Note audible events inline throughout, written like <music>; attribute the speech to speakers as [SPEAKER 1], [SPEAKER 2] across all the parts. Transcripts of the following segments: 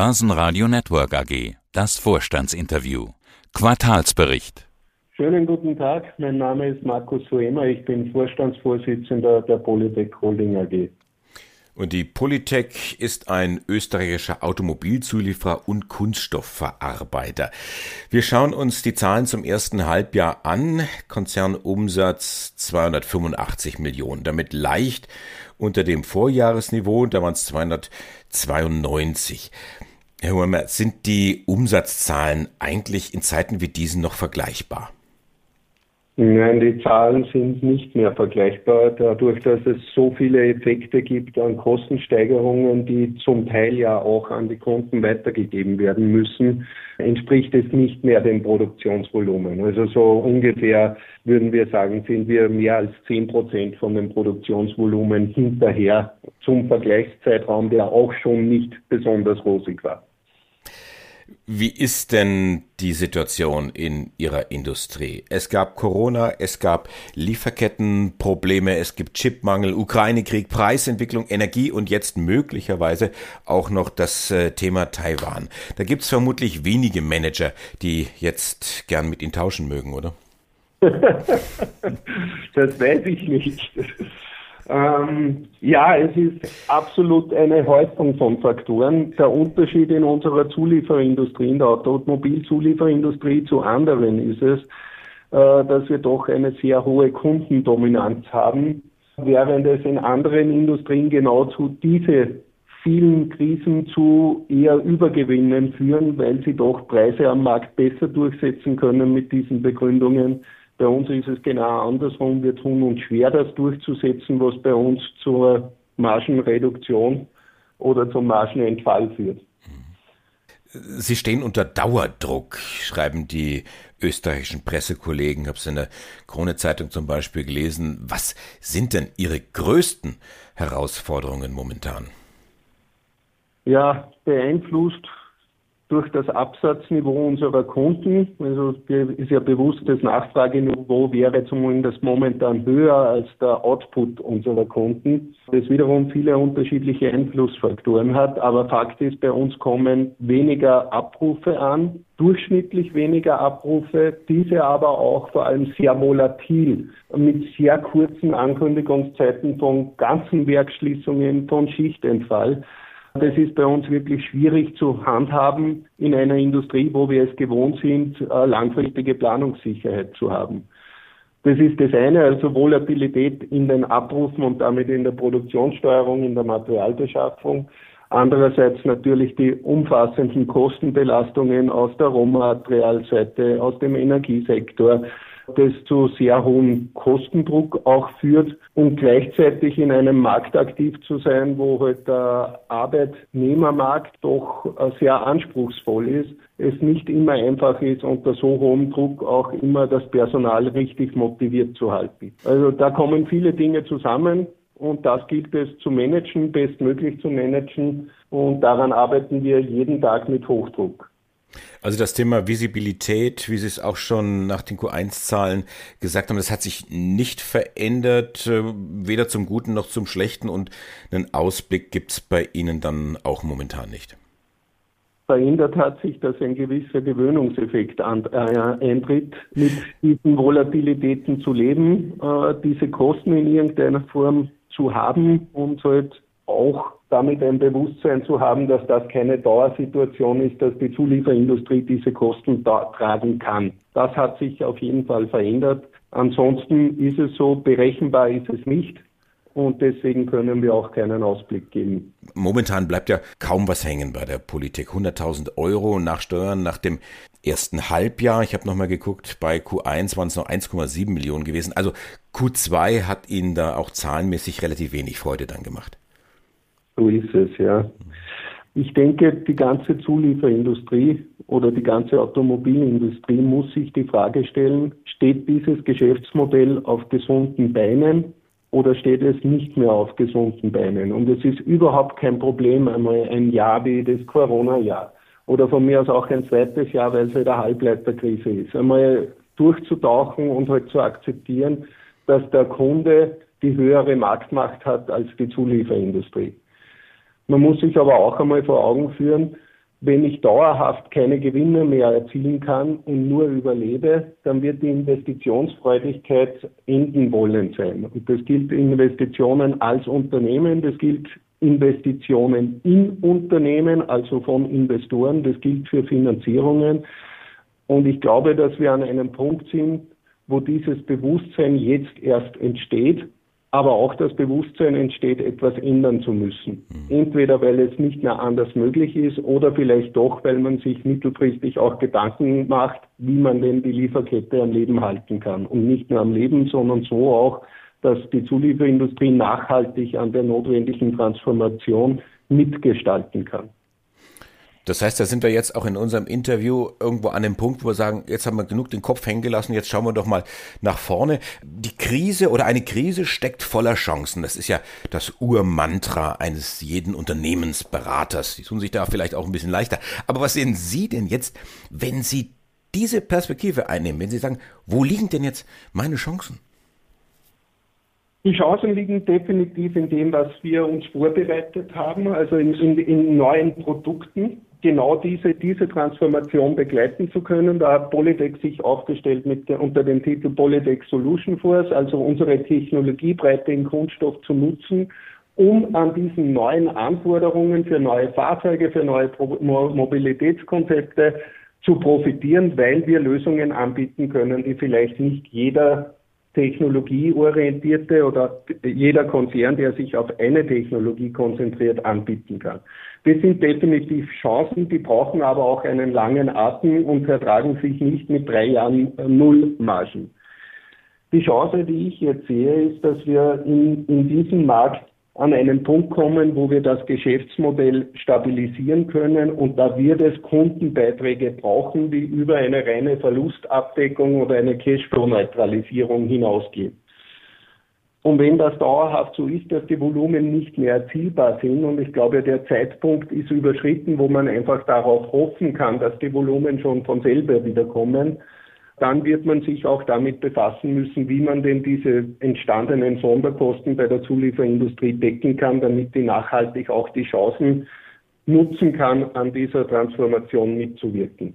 [SPEAKER 1] Börsenradio Network AG. Das Vorstandsinterview. Quartalsbericht.
[SPEAKER 2] Schönen guten Tag. Mein Name ist Markus Suema. Ich bin Vorstandsvorsitzender der Polytech Holding AG.
[SPEAKER 3] Und die Polytech ist ein österreichischer Automobilzulieferer und Kunststoffverarbeiter. Wir schauen uns die Zahlen zum ersten Halbjahr an. Konzernumsatz 285 Millionen, damit leicht unter dem Vorjahresniveau, da waren es 292. Herr Humer, sind die Umsatzzahlen eigentlich in Zeiten wie diesen noch vergleichbar?
[SPEAKER 2] Nein, die Zahlen sind nicht mehr vergleichbar, dadurch, dass es so viele Effekte gibt an Kostensteigerungen, die zum Teil ja auch an die Kunden weitergegeben werden müssen, entspricht es nicht mehr dem Produktionsvolumen. Also so ungefähr würden wir sagen, sind wir mehr als zehn Prozent von dem Produktionsvolumen hinterher zum Vergleichszeitraum, der auch schon nicht besonders rosig war.
[SPEAKER 3] Wie ist denn die Situation in Ihrer Industrie? Es gab Corona, es gab Lieferkettenprobleme, es gibt Chipmangel, Ukraine-Krieg, Preisentwicklung, Energie und jetzt möglicherweise auch noch das äh, Thema Taiwan. Da gibt es vermutlich wenige Manager, die jetzt gern mit Ihnen tauschen mögen, oder? <laughs>
[SPEAKER 2] das weiß ich nicht. Ähm, ja, es ist absolut eine Häufung von Faktoren. Der Unterschied in unserer Zulieferindustrie, in der Automobilzulieferindustrie zu anderen ist es, äh, dass wir doch eine sehr hohe Kundendominanz haben, während es in anderen Industrien genau zu diese vielen Krisen zu eher Übergewinnen führen, weil sie doch Preise am Markt besser durchsetzen können mit diesen Begründungen bei uns ist es genau andersrum. Wir tun uns schwer, das durchzusetzen, was bei uns zur Margenreduktion oder zum Margenentfall führt.
[SPEAKER 3] Sie stehen unter Dauerdruck, schreiben die österreichischen Pressekollegen. Ich habe es in der Krone Zeitung zum Beispiel gelesen. Was sind denn Ihre größten Herausforderungen momentan?
[SPEAKER 2] Ja, beeinflusst durch das Absatzniveau unserer Kunden. Also ist ja bewusst, das Nachfrageniveau wäre zumindest momentan höher als der Output unserer Kunden. Das wiederum viele unterschiedliche Einflussfaktoren hat. Aber Fakt ist, bei uns kommen weniger Abrufe an, durchschnittlich weniger Abrufe, diese aber auch vor allem sehr volatil, mit sehr kurzen Ankündigungszeiten von ganzen Werkschließungen, von Schichtentfall. Das ist bei uns wirklich schwierig zu handhaben in einer Industrie, wo wir es gewohnt sind, äh, langfristige Planungssicherheit zu haben. Das ist das eine, also Volatilität in den Abrufen und damit in der Produktionssteuerung, in der Materialbeschaffung. Andererseits natürlich die umfassenden Kostenbelastungen aus der Rohmaterialseite, aus dem Energiesektor, das zu sehr hohem Kostendruck auch führt und gleichzeitig in einem Markt aktiv zu sein, wo halt der Arbeitnehmermarkt doch äh, sehr anspruchsvoll ist, es nicht immer einfach ist, unter so hohem Druck auch immer das Personal richtig motiviert zu halten. Also da kommen viele Dinge zusammen. Und das gilt es zu managen, bestmöglich zu managen. Und daran arbeiten wir jeden Tag mit Hochdruck.
[SPEAKER 3] Also das Thema Visibilität, wie Sie es auch schon nach den Q1-Zahlen gesagt haben, das hat sich nicht verändert, äh, weder zum Guten noch zum Schlechten und einen Ausblick gibt es bei Ihnen dann auch momentan nicht.
[SPEAKER 2] Verändert hat sich, dass ein gewisser Gewöhnungseffekt äh, eintritt, mit diesen Volatilitäten zu leben, äh, diese Kosten in irgendeiner Form zu haben und halt auch damit ein Bewusstsein zu haben, dass das keine Dauersituation ist, dass die Zulieferindustrie diese Kosten tragen kann. Das hat sich auf jeden Fall verändert. Ansonsten ist es so, berechenbar ist es nicht. Und deswegen können wir auch keinen Ausblick geben.
[SPEAKER 3] Momentan bleibt ja kaum was hängen bei der Politik. 100.000 Euro nach Steuern nach dem ersten Halbjahr. Ich habe nochmal geguckt, bei Q1 waren es noch 1,7 Millionen gewesen. Also Q2 hat Ihnen da auch zahlenmäßig relativ wenig Freude dann gemacht.
[SPEAKER 2] So ist es, ja. Ich denke, die ganze Zulieferindustrie oder die ganze Automobilindustrie muss sich die Frage stellen, steht dieses Geschäftsmodell auf gesunden Beinen oder steht es nicht mehr auf gesunden Beinen? Und es ist überhaupt kein Problem, einmal ein Jahr wie das Corona-Jahr oder von mir aus auch ein zweites Jahr, weil es halt eine Halbleiterkrise ist, einmal durchzutauchen und halt zu akzeptieren, dass der Kunde die höhere Marktmacht hat als die Zulieferindustrie. Man muss sich aber auch einmal vor Augen führen, wenn ich dauerhaft keine Gewinne mehr erzielen kann und nur überlebe, dann wird die Investitionsfreudigkeit enden wollen sein. Und das gilt Investitionen als Unternehmen, das gilt Investitionen in Unternehmen, also von Investoren, das gilt für Finanzierungen. Und ich glaube, dass wir an einem Punkt sind, wo dieses Bewusstsein jetzt erst entsteht aber auch das Bewusstsein entsteht, etwas ändern zu müssen. Mhm. Entweder weil es nicht mehr anders möglich ist oder vielleicht doch, weil man sich mittelfristig auch Gedanken macht, wie man denn die Lieferkette am Leben halten kann. Und nicht nur am Leben, sondern so auch, dass die Zulieferindustrie nachhaltig an der notwendigen Transformation mitgestalten kann.
[SPEAKER 3] Das heißt, da sind wir jetzt auch in unserem Interview irgendwo an dem Punkt, wo wir sagen, jetzt haben wir genug den Kopf hängen gelassen, jetzt schauen wir doch mal nach vorne. Die Krise oder eine Krise steckt voller Chancen. Das ist ja das Urmantra eines jeden Unternehmensberaters. Die tun sich da vielleicht auch ein bisschen leichter. Aber was sehen Sie denn jetzt, wenn Sie diese Perspektive einnehmen, wenn Sie sagen, wo liegen denn jetzt meine Chancen?
[SPEAKER 2] Die Chancen liegen definitiv in dem, was wir uns vorbereitet haben, also in, in, in neuen Produkten genau diese, diese Transformation begleiten zu können. Da hat Polytech sich aufgestellt mit unter dem Titel Polytech Solution Force, also unsere Technologiebreite in Kunststoff zu nutzen, um an diesen neuen Anforderungen für neue Fahrzeuge, für neue Mobilitätskonzepte zu profitieren, weil wir Lösungen anbieten können, die vielleicht nicht jeder technologieorientierte oder jeder Konzern, der sich auf eine Technologie konzentriert, anbieten kann. Das sind definitiv Chancen, die brauchen aber auch einen langen Atem und vertragen sich nicht mit drei Jahren Nullmargen. Die Chance, die ich jetzt sehe, ist, dass wir in, in diesem Markt an einen Punkt kommen, wo wir das Geschäftsmodell stabilisieren können und da wird es Kundenbeiträge brauchen, die über eine reine Verlustabdeckung oder eine Cashflow-Neutralisierung hinausgehen. Und wenn das dauerhaft so ist, dass die Volumen nicht mehr erzielbar sind, und ich glaube, der Zeitpunkt ist überschritten, wo man einfach darauf hoffen kann, dass die Volumen schon von selber wiederkommen, dann wird man sich auch damit befassen müssen, wie man denn diese entstandenen Sonderkosten bei der Zulieferindustrie decken kann, damit die nachhaltig auch die Chancen nutzen kann, an dieser Transformation mitzuwirken.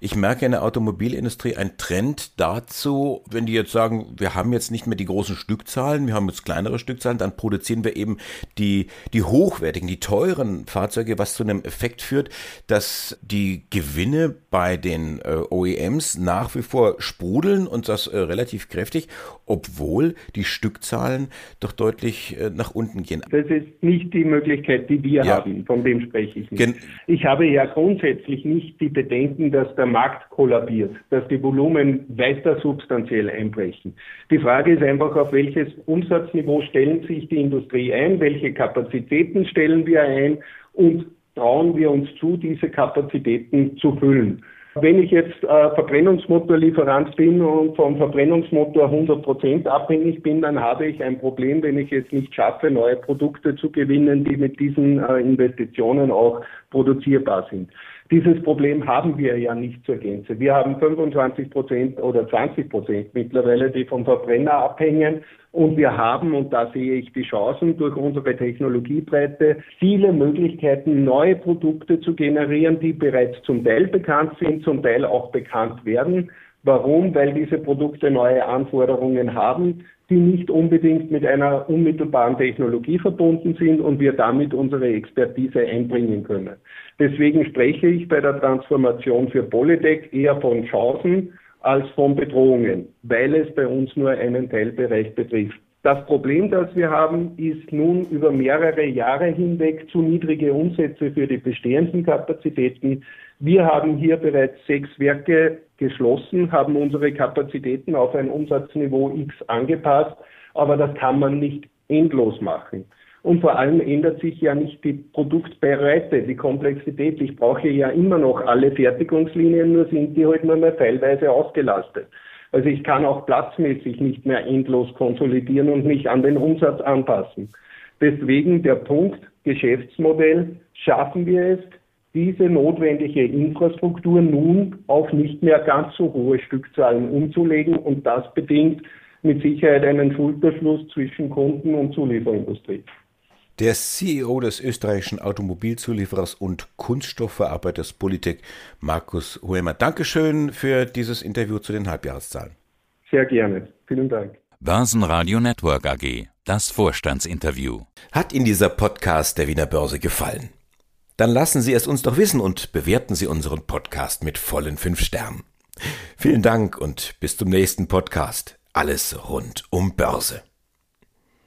[SPEAKER 3] Ich merke in der Automobilindustrie einen Trend dazu, wenn die jetzt sagen, wir haben jetzt nicht mehr die großen Stückzahlen, wir haben jetzt kleinere Stückzahlen, dann produzieren wir eben die, die hochwertigen, die teuren Fahrzeuge, was zu einem Effekt führt, dass die Gewinne bei den äh, OEMs nach wie vor sprudeln und das äh, relativ kräftig, obwohl die Stückzahlen doch deutlich äh, nach unten gehen.
[SPEAKER 2] Das ist nicht die Möglichkeit, die wir ja. haben, von dem spreche ich nicht. Gen ich habe ja grundsätzlich nicht die Bedenken, dass der Markt kollabiert, dass die Volumen weiter substanziell einbrechen. Die Frage ist einfach, auf welches Umsatzniveau stellen sich die Industrie ein, welche Kapazitäten stellen wir ein und trauen wir uns zu, diese Kapazitäten zu füllen. Wenn ich jetzt äh, Verbrennungsmotorlieferant bin und vom Verbrennungsmotor 100 Prozent abhängig bin, dann habe ich ein Problem, wenn ich es nicht schaffe, neue Produkte zu gewinnen, die mit diesen äh, Investitionen auch produzierbar sind. Dieses Problem haben wir ja nicht zur Gänze. Wir haben 25 Prozent oder 20 Prozent mittlerweile, die vom Verbrenner abhängen. Und wir haben, und da sehe ich die Chancen durch unsere Technologiebreite, viele Möglichkeiten, neue Produkte zu generieren, die bereits zum Teil bekannt sind, zum Teil auch bekannt werden. Warum? Weil diese Produkte neue Anforderungen haben, die nicht unbedingt mit einer unmittelbaren Technologie verbunden sind und wir damit unsere Expertise einbringen können. Deswegen spreche ich bei der Transformation für Polytech eher von Chancen als von Bedrohungen, weil es bei uns nur einen Teilbereich betrifft. Das Problem, das wir haben, ist nun über mehrere Jahre hinweg zu niedrige Umsätze für die bestehenden Kapazitäten. Wir haben hier bereits sechs Werke geschlossen, haben unsere Kapazitäten auf ein Umsatzniveau X angepasst, aber das kann man nicht endlos machen. Und vor allem ändert sich ja nicht die Produktbreite, die Komplexität. Ich brauche ja immer noch alle Fertigungslinien, nur sind die halt nur mehr teilweise ausgelastet. Also ich kann auch platzmäßig nicht mehr endlos konsolidieren und mich an den Umsatz anpassen. Deswegen der Punkt Geschäftsmodell, schaffen wir es, diese notwendige Infrastruktur nun auf nicht mehr ganz so hohe Stückzahlen umzulegen und das bedingt mit Sicherheit einen Schulterschluss zwischen Kunden und Zulieferindustrie.
[SPEAKER 3] Der CEO des österreichischen Automobilzulieferers und Kunststoffverarbeiters Politik, Markus Huemer. Dankeschön für dieses Interview zu den Halbjahreszahlen.
[SPEAKER 2] Sehr gerne. Vielen Dank.
[SPEAKER 1] Börsenradio Network AG. Das Vorstandsinterview.
[SPEAKER 3] Hat Ihnen dieser Podcast der Wiener Börse gefallen? Dann lassen Sie es uns doch wissen und bewerten Sie unseren Podcast mit vollen fünf Sternen. Vielen Dank und bis zum nächsten Podcast. Alles rund um Börse.